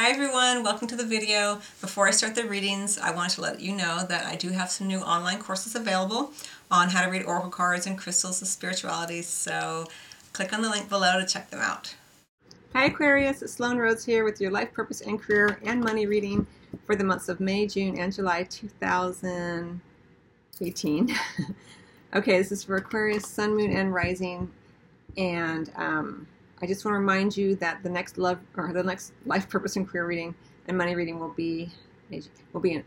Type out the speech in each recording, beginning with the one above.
Hi everyone, welcome to the video. Before I start the readings, I want to let you know that I do have some new online courses available on how to read oracle cards and crystals and spirituality, so click on the link below to check them out. Hi Aquarius, it's Sloan Rhodes here with your life purpose and career and money reading for the months of May, June, and July 2018. okay, this is for Aquarius, Sun, Moon, and Rising, and um, I just want to remind you that the next love or the next life purpose and career reading and money reading will be will be in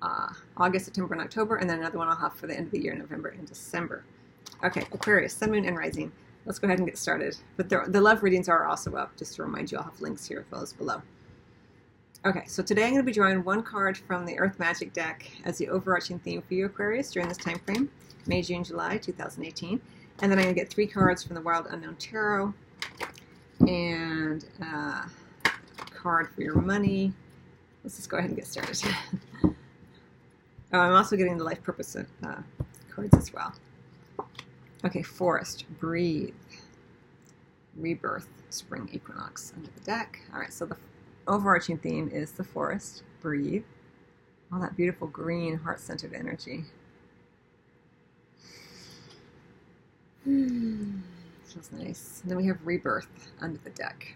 uh, August, September, and October, and then another one I'll have for the end of the year, November and December. Okay, Aquarius, Sun, Moon, and Rising. Let's go ahead and get started. But the, the love readings are also up, just to remind you. I'll have links here as well as below. Okay, so today I'm going to be drawing one card from the Earth Magic deck as the overarching theme for you, Aquarius, during this time frame, May, June, July 2018. And then I'm going to get three cards from the Wild Unknown Tarot and uh, card for your money. Let's just go ahead and get started. oh, I'm also getting the life purpose uh, cards as well. Okay, forest, breathe, rebirth, spring equinox under the deck. All right, so the overarching theme is the forest, breathe, all that beautiful green heart-centered energy. Hmm. Feels nice. And then we have Rebirth under the deck.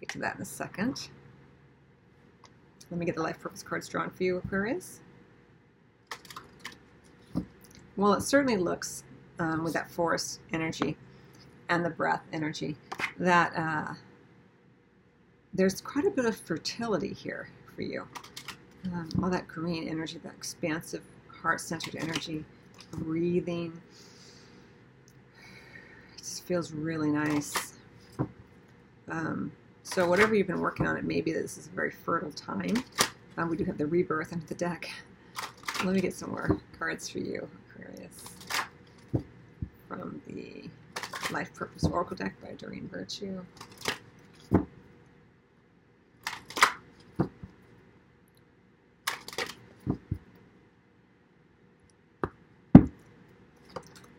Get to that in a second. Let me get the life purpose cards drawn for you, Aquarius. Well, it certainly looks, um, with that forest energy and the breath energy, that uh, there's quite a bit of fertility here for you. Um, all that green energy, that expansive, heart-centered energy, breathing, feels really nice. Um, so whatever you've been working on, it may be this is a very fertile time. Um, we do have the rebirth under the deck. Let me get some more cards for you, Aquarius, from the Life Purpose Oracle deck by Doreen Virtue.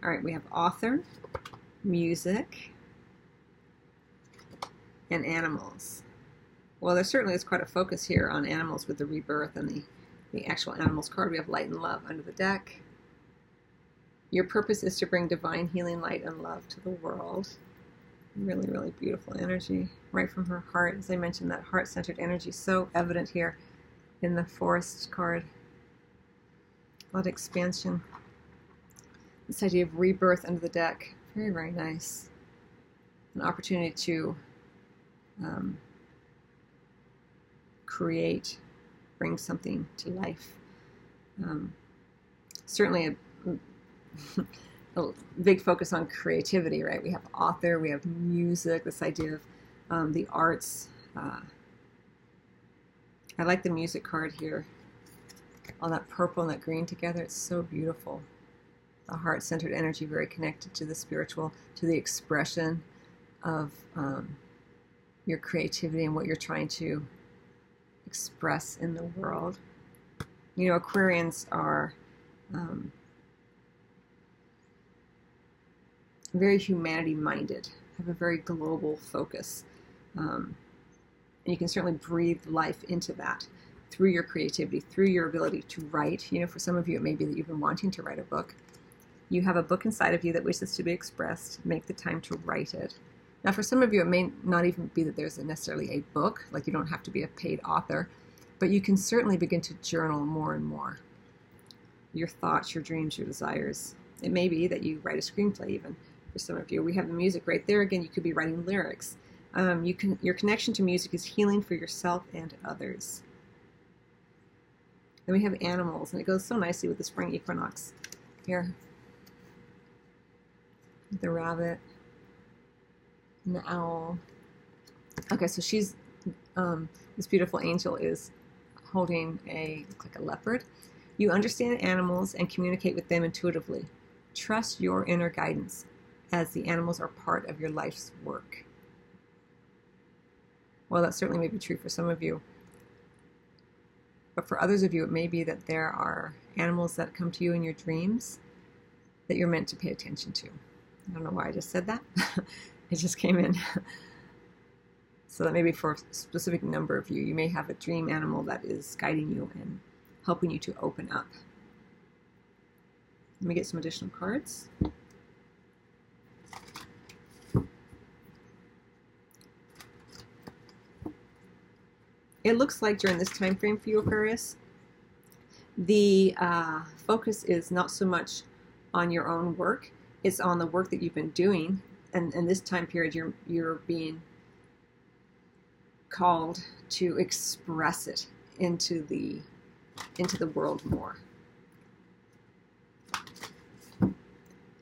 All right, we have author, music, and animals. Well, there certainly is quite a focus here on animals with the rebirth and the, the actual animals card. We have light and love under the deck. Your purpose is to bring divine healing light and love to the world. Really, really beautiful energy right from her heart. As I mentioned, that heart centered energy so evident here in the forest card. A lot of expansion. This idea of rebirth under the deck. Very, very nice. An opportunity to um, create, bring something to life. Um, certainly a, a, big focus on creativity, right? We have author, we have music, this idea of um, the arts. Uh, I like the music card here. All that purple and that green together, it's so beautiful the heart centered energy, very connected to the spiritual, to the expression of um, your creativity and what you're trying to express in the world. You know, Aquarians are um, very humanity minded, have a very global focus. Um, and you can certainly breathe life into that through your creativity, through your ability to write. You know, for some of you, it may be that you've been wanting to write a book you have a book inside of you that wishes to be expressed, make the time to write it. Now, for some of you, it may not even be that there's necessarily a book, like you don't have to be a paid author, but you can certainly begin to journal more and more. Your thoughts, your dreams, your desires. It may be that you write a screenplay, even for some of you. We have the music right there. Again, you could be writing lyrics. Um, you can, your connection to music is healing for yourself and others. Then we have animals, and it goes so nicely with the spring equinox. Here, the rabbit and the owl. Okay, so she's um, this beautiful angel is holding a like a leopard. You understand animals and communicate with them intuitively. Trust your inner guidance, as the animals are part of your life's work. Well, that certainly may be true for some of you. But for others of you, it may be that there are animals that come to you in your dreams that you're meant to pay attention to. I don't know why I just said that. it just came in. So that maybe for a specific number of you, you may have a dream animal that is guiding you and helping you to open up. Let me get some additional cards. It looks like during this time frame for you, Aquarius, the uh, focus is not so much on your own work; it's on the work that you've been doing. And in this time period, you're you're being called to express it into the into the world more.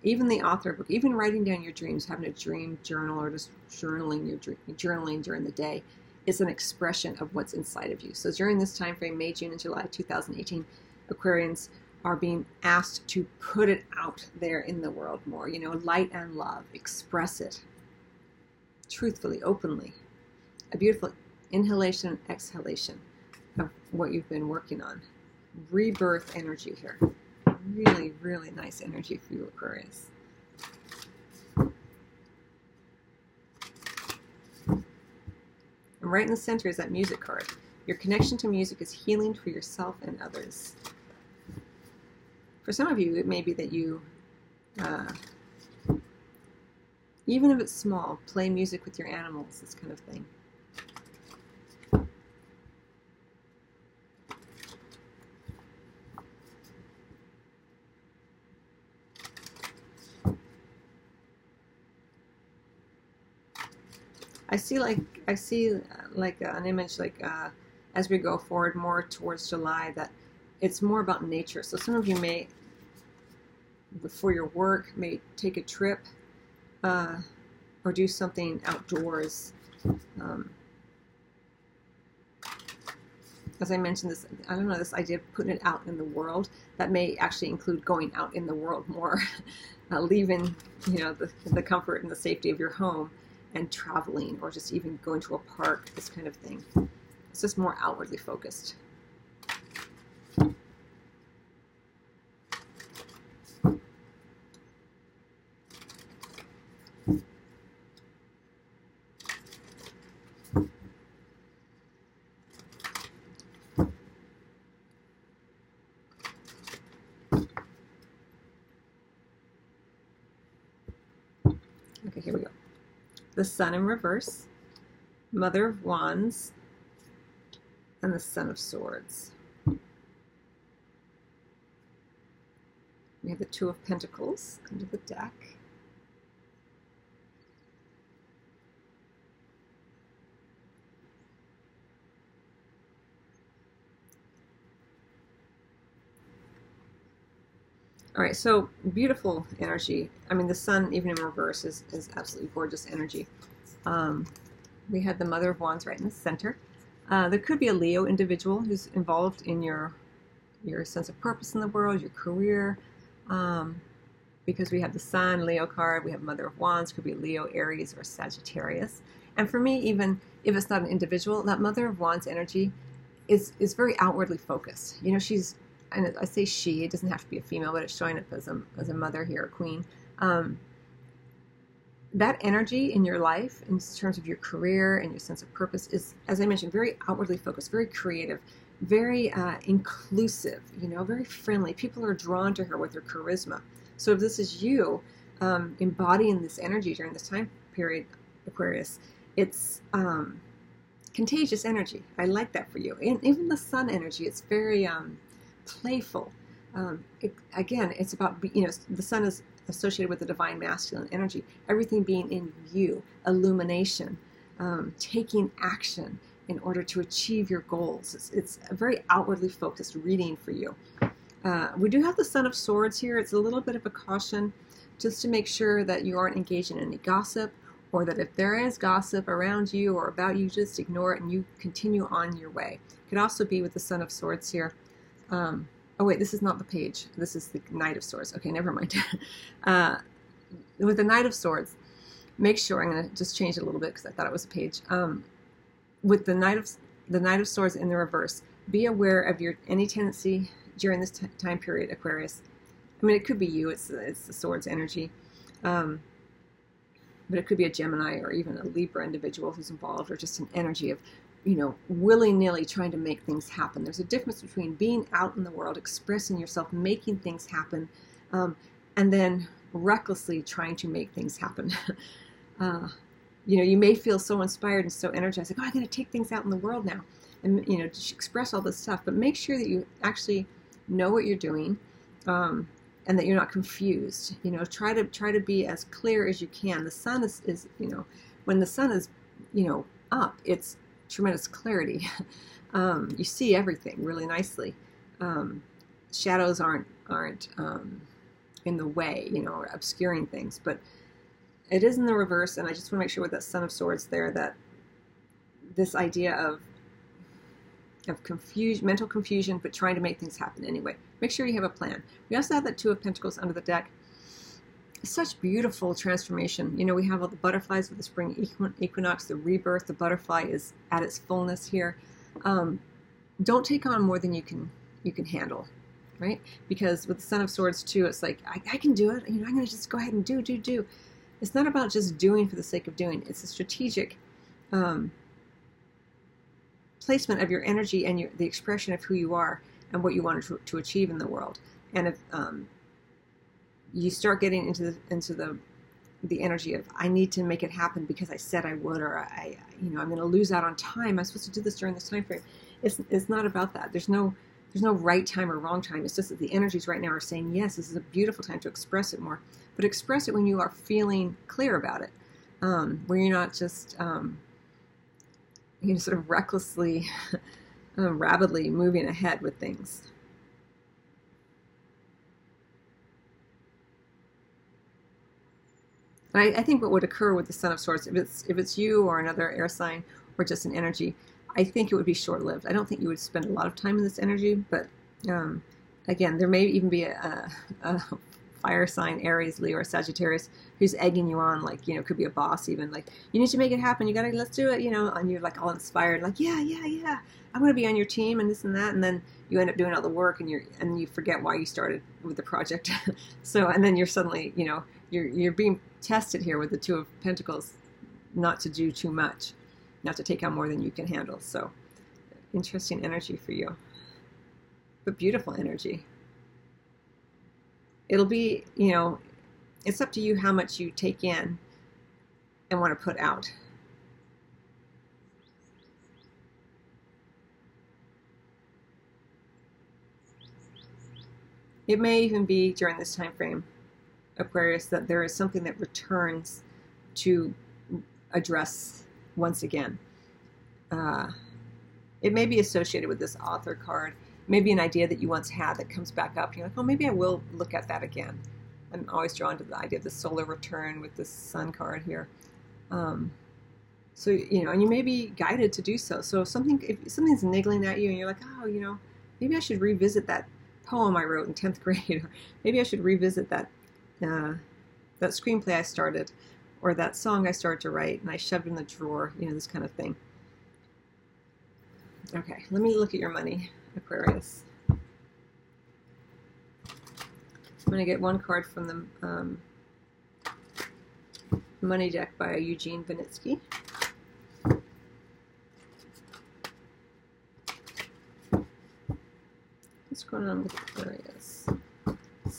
Even the author book, even writing down your dreams, having a dream journal, or just journaling your dream, journaling during the day, is an expression of what's inside of you. So during this time frame, May, June, and July 2018, Aquarians are being asked to put it out there in the world more. You know, light and love, express it truthfully, openly. A beautiful inhalation, and exhalation of what you've been working on. Rebirth energy here. Really, really nice energy for you, Aquarius. And right in the center is that music card. Your connection to music is healing for yourself and others. For some of you, it may be that you, uh, even if it's small, play music with your animals, this kind of thing. I see like I see uh, like an image like uh, as we go forward more towards July that it's more about nature. So some of you may, before your work, may take a trip uh, or do something outdoors. Um, as I mentioned, this I don't know this idea of putting it out in the world that may actually include going out in the world more, uh, leaving you know the, the comfort and the safety of your home and traveling or just even going to a park, this kind of thing. It's just more outwardly focused. Okay, here we go the Sun in reverse, Mother of Wands, and the Son of Swords. We have the Two of Pentacles under the deck. All right, so beautiful energy. I mean, the sun, even in reverse, is, is absolutely gorgeous energy. Um, we had the Mother of Wands right in the center. Uh, there could be a Leo individual who's involved in your your sense of purpose in the world, your career. Um, because we have the Sun, Leo card, we have Mother of Wands, could be Leo, Aries, or Sagittarius. And for me, even if it's not an individual, that Mother of Wands energy is is very outwardly focused. You know, she's and I say she, it doesn't have to be a female, but it's showing up as a, as a mother here, a queen. Um, that energy in your life, in terms of your career and your sense of purpose, is, as I mentioned, very outwardly focused, very creative, very uh, inclusive, you know, very friendly. People are drawn to her with her charisma. So if this is you um, embodying this energy during this time period, Aquarius, it's um, contagious energy. I like that for you. And even the sun energy, it's very um, playful. Um, it, again, it's about, you know, the sun is associated with the divine masculine energy, everything being in view, illumination, um, taking action in order to achieve your goals. It's, it's, a very outwardly focused reading for you. Uh, we do have the Son of Swords here. It's a little bit of a caution just to make sure that you aren't engaged in any gossip or that if there is gossip around you or about you, just ignore it and you continue on your way. It could also be with the Son of Swords here um, oh wait, this is not the page. This is the Knight of Swords. Okay, never mind. uh, with the Knight of Swords, make sure I'm going to just change it a little bit because I thought it was a page. Um, with the Knight of the Knight of Swords in the reverse, be aware of your any tendency during this t- time period, Aquarius. I mean, it could be you. It's it's the Swords energy. Um, but it could be a Gemini or even a Libra individual who's involved, or just an energy of, you know, willy nilly trying to make things happen. There's a difference between being out in the world, expressing yourself, making things happen, um, and then recklessly trying to make things happen. uh, you know, you may feel so inspired and so energized, like, oh, I got to take things out in the world now, and you know, express all this stuff. But make sure that you actually know what you're doing. Um, and that you're not confused. You know, try to try to be as clear as you can. The sun is, is you know, when the sun is, you know, up, it's tremendous clarity. um, you see everything really nicely. Um, shadows aren't aren't um, in the way, you know, or obscuring things, but it is in the reverse. And I just want to make sure with that Son of Swords there that this idea of of confusion, mental confusion, but trying to make things happen anyway. Make sure you have a plan. We also have that Two of Pentacles under the deck. Such beautiful transformation. You know, we have all the butterflies with the spring equinox, the rebirth. The butterfly is at its fullness here. Um, don't take on more than you can you can handle, right? Because with the Son of Swords too, it's like I, I can do it. You know, I'm going to just go ahead and do do do. It's not about just doing for the sake of doing. It's a strategic. Um, placement of your energy and your, the expression of who you are and what you want to, to achieve in the world. And if um, you start getting into the, into the the energy of I need to make it happen because I said I would, or I, you know, I'm going to lose out on time. I'm supposed to do this during this time frame. It's, it's not about that. There's no there's no right time or wrong time. It's just that the energies right now are saying yes, this is a beautiful time to express it more. But express it when you are feeling clear about it, um, where you're not just um, you know, sort of recklessly, um, rapidly moving ahead with things. And I, I, think what would occur with the Son of Swords, if it's if it's you or another air sign or just an energy, I think it would be short-lived. I don't think you would spend a lot of time in this energy, but um, again, there may even be a, a, fire sign, Aries, Leo, or Sagittarius, who's egging you on, like, you know, could be a boss even, like, you need to make it happen, you gotta, let's do it, you know, and you're like all inspired, like, yeah, yeah, yeah, I'm gonna be on your team and this and that, and then you end up doing all the work and you're, and you forget why you started with the project. so, and then you're suddenly, you know, you're, you're being tested here with the Two of Pentacles not to do too much, not to take on more than you can handle. So, interesting energy for you, but beautiful energy it'll be, you know, it's up to you how much you take in and want to put out. It may even be during this time frame, Aquarius, that there is something that returns to address once again. Uh, it may be associated with this author card maybe an idea that you once had that comes back up. You're like, oh, maybe I will look at that again. I'm always drawn to the idea of the solar return with the sun card here. Um, so you know, and you may be guided to do so. So if something, if something's niggling at you, and you're like, oh, you know, maybe I should revisit that poem I wrote in tenth grade, or maybe I should revisit that uh, that screenplay I started, or that song I started to write and I shoved in the drawer. You know, this kind of thing. Okay, let me look at your money. Aquarius. I'm going to get one card from the um, Money Deck by Eugene Vinitsky. What's going on with Aquarius?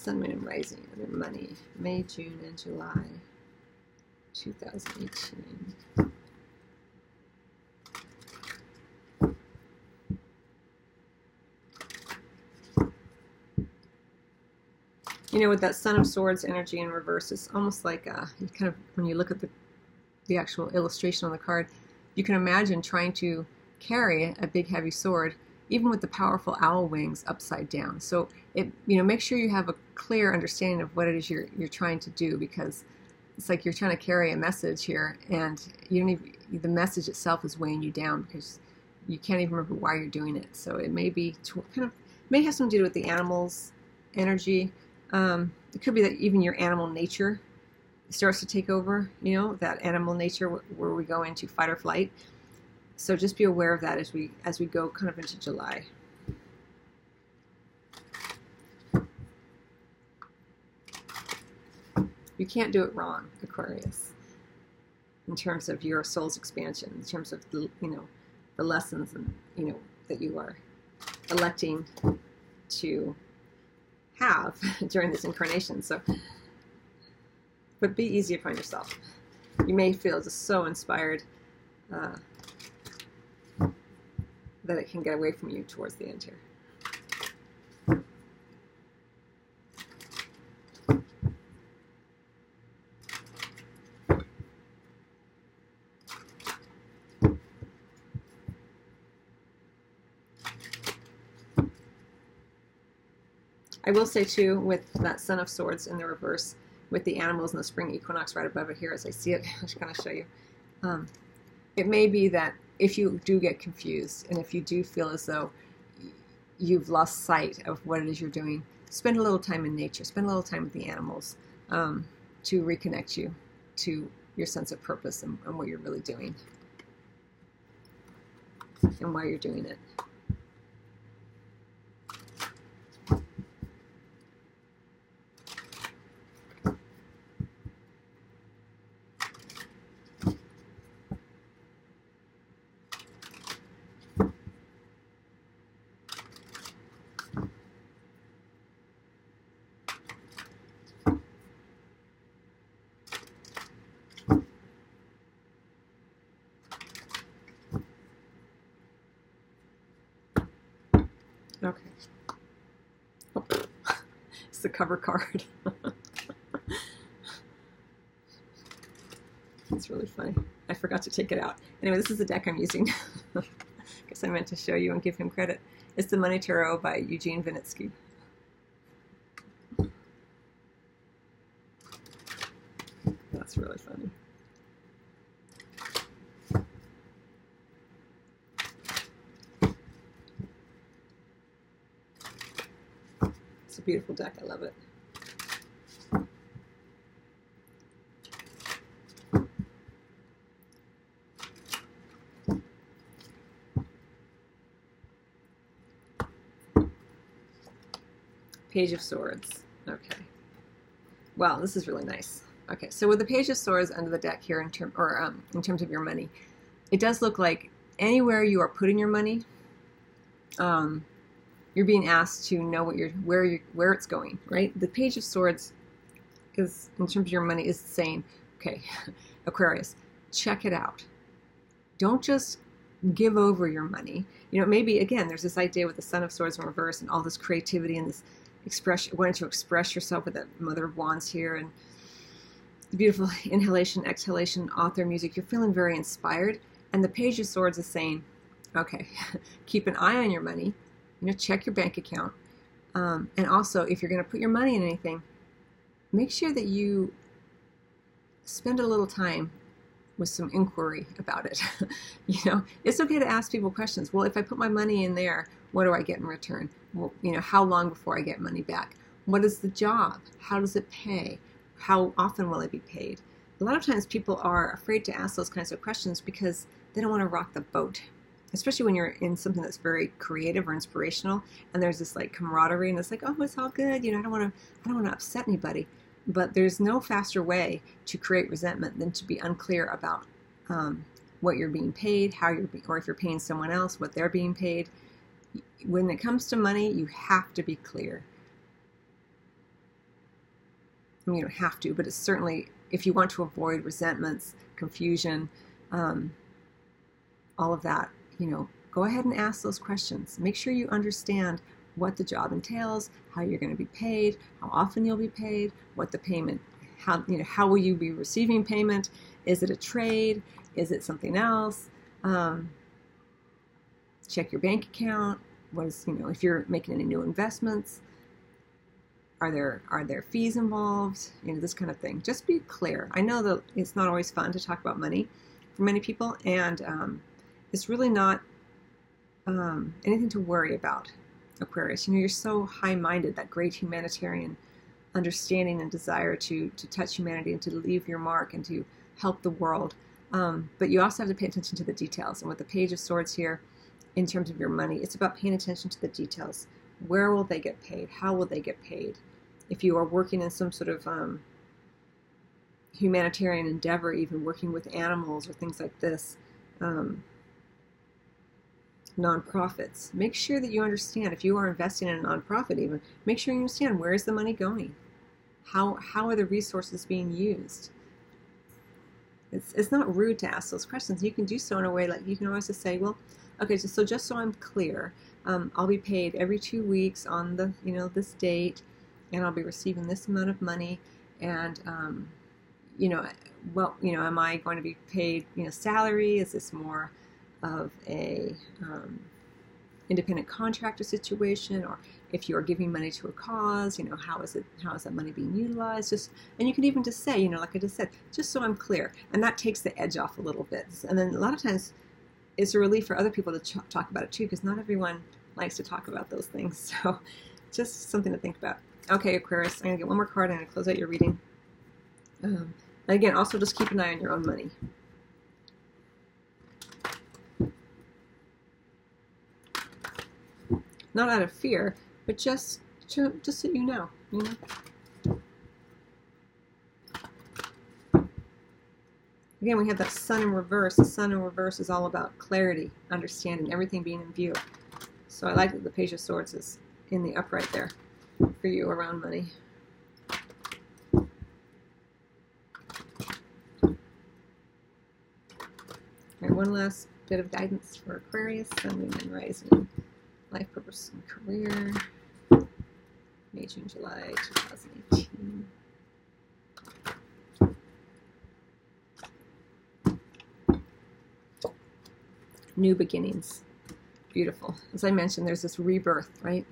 Sun, Moon, and Rising, and their money, May, June, and July 2018. you know, with that Son of Swords energy in reverse, it's almost like uh, you kind of when you look at the the actual illustration on the card, you can imagine trying to carry a big heavy sword, even with the powerful owl wings upside down. So it you know make sure you have a clear understanding of what it is you're you're trying to do because it's like you're trying to carry a message here, and you don't even the message itself is weighing you down because you can't even remember why you're doing it. So it may be kind of may have something to do with the animals energy um, it could be that even your animal nature starts to take over, you know, that animal nature where we go into fight or flight. So just be aware of that as we as we go kind of into July. You can't do it wrong, Aquarius. in terms of your soul's expansion, in terms of the you know the lessons and you know that you are electing to have during this incarnation. So, but be easy upon yourself. You may feel just so inspired uh, that it can get away from you towards the end here. I will say too, with that Son of Swords in the reverse, with the animals and the spring equinox right above it here, as I see it, I'll just kind of show you. Um, it may be that if you do get confused and if you do feel as though you've lost sight of what it is you're doing, spend a little time in nature, spend a little time with the animals um, to reconnect you to your sense of purpose and, and what you're really doing and why you're doing it. Okay. Oh, it's the cover card. it's really funny. I forgot to take it out. Anyway, this is the deck I'm using. I Guess I meant to show you and give him credit. It's the Money Tarot by Eugene Vinitsky. That's really funny. It's a beautiful deck. I love it. Page of Swords. Okay. Wow, this is really nice. Okay, so with the Page of Swords under the deck here, in term or um, in terms of your money, it does look like anywhere you are putting your money, um, you're being asked to know what you're where you where it's going. Right? The Page of Swords is in terms of your money is saying, okay, Aquarius, check it out. Don't just give over your money. You know, maybe again, there's this idea with the Son of Swords in reverse and all this creativity and this expression, wanting to express yourself with the Mother of Wands here and the beautiful inhalation, exhalation, author music. You're feeling very inspired, and the Page of Swords is saying, okay, keep an eye on your money. You know, check your bank account, um, and also if you're going to put your money in anything, make sure that you spend a little time with some inquiry about it. you know, it's okay to ask people questions. Well, if I put my money in there, what do I get in return? Well, you know, how long before I get money back? What is the job? How does it pay? How often will it be paid? A lot of times people are afraid to ask those kinds of questions because they don't want to rock the boat. Especially when you're in something that's very creative or inspirational and there's this like camaraderie and it's like, oh, it's all good. You know, I don't want to I don't want to upset anybody. But there's no faster way to create resentment than to be unclear about um, what you're being paid, how you're, or if you're paying someone else, what they're being paid. When it comes to money, you have to be clear. I mean, you don't have to, but it's certainly if you want to avoid resentments, confusion, um, all of that, you know, go ahead and ask those questions. Make sure you understand what the job entails, how you're going to be paid, how often you'll be paid, what the payment, how you know, how will you be receiving payment? Is it a trade? Is it something else? Um, check your bank account. What is you know if you're making any new investments? Are there are there fees involved? You know this kind of thing. Just be clear. I know that it's not always fun to talk about money for many people, and um, it's really not um, anything to worry about. Aquarius. You know, you're so high-minded, that great humanitarian understanding and desire to to touch humanity and to leave your mark and to help the world. Um, but you also have to pay attention to the details. And with the Page of Swords here, in terms of your money, it's about paying attention to the details. Where will they get paid? How will they get paid? If you are working in some sort of um, humanitarian endeavor, even working with animals or things like this, um, nonprofits. Make sure that you understand if you are investing in a nonprofit, even make sure you understand where is the money going, how how are the resources being used. It's it's not rude to ask those questions. You can do so in a way like you can always just say, well, okay, so, just so I'm clear, um, I'll be paid every two weeks on the you know this date, and I'll be receiving this amount of money, and um, you know, well, you know, am I going to be paid you know salary? Is this more of a um, independent contractor situation, or if you are giving money to a cause, you know, how is it, how is that money being utilized? Just, and you can even just say, you know, like I just said, just so I'm clear, and that takes the edge off a little bit. And then a lot of times, it's a relief for other people to ch- talk about it too, because not everyone likes to talk about those things. So, just something to think about. Okay, Aquarius, I'm gonna get one more card and I'm gonna close out your reading. Um, and again, also just keep an eye on your own money. Not out of fear, but just to, just so you know, you know. Again, we have that sun in reverse. The sun in reverse is all about clarity, understanding, everything being in view. So I like that the Page of Swords is in the upright there for you around money. All right, one last bit of guidance for Aquarius, Sun, Moon, and Rising. Life, purpose, and career. May, June, July 2018. New beginnings. Beautiful. As I mentioned, there's this rebirth, right?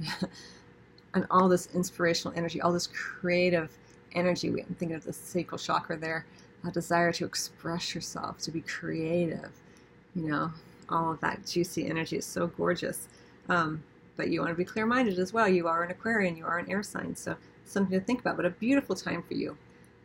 and all this inspirational energy, all this creative energy. I'm thinking of the sacral chakra there, a desire to express yourself, to be creative. You know, all of that juicy energy is so gorgeous. Um, but you want to be clear minded as well. You are an Aquarian, you are an air sign, so something to think about. But a beautiful time for you.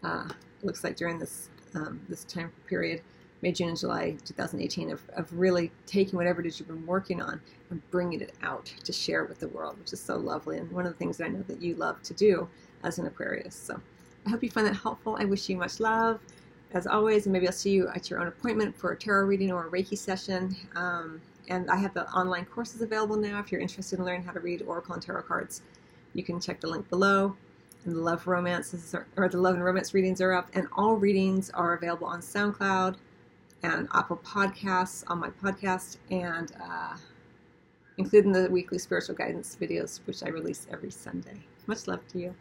Uh, looks like during this um, this time period, May, June, and July 2018, of, of really taking whatever it is you've been working on and bringing it out to share with the world, which is so lovely. And one of the things that I know that you love to do as an Aquarius. So I hope you find that helpful. I wish you much love as always, and maybe I'll see you at your own appointment for a tarot reading or a Reiki session. Um, and I have the online courses available now if you're interested in learning how to read Oracle and Tarot cards. You can check the link below. And the love romances are, or the love and romance readings are up, and all readings are available on SoundCloud and Apple Podcasts on my podcast, and uh, including the weekly spiritual guidance videos, which I release every Sunday. Much love to you.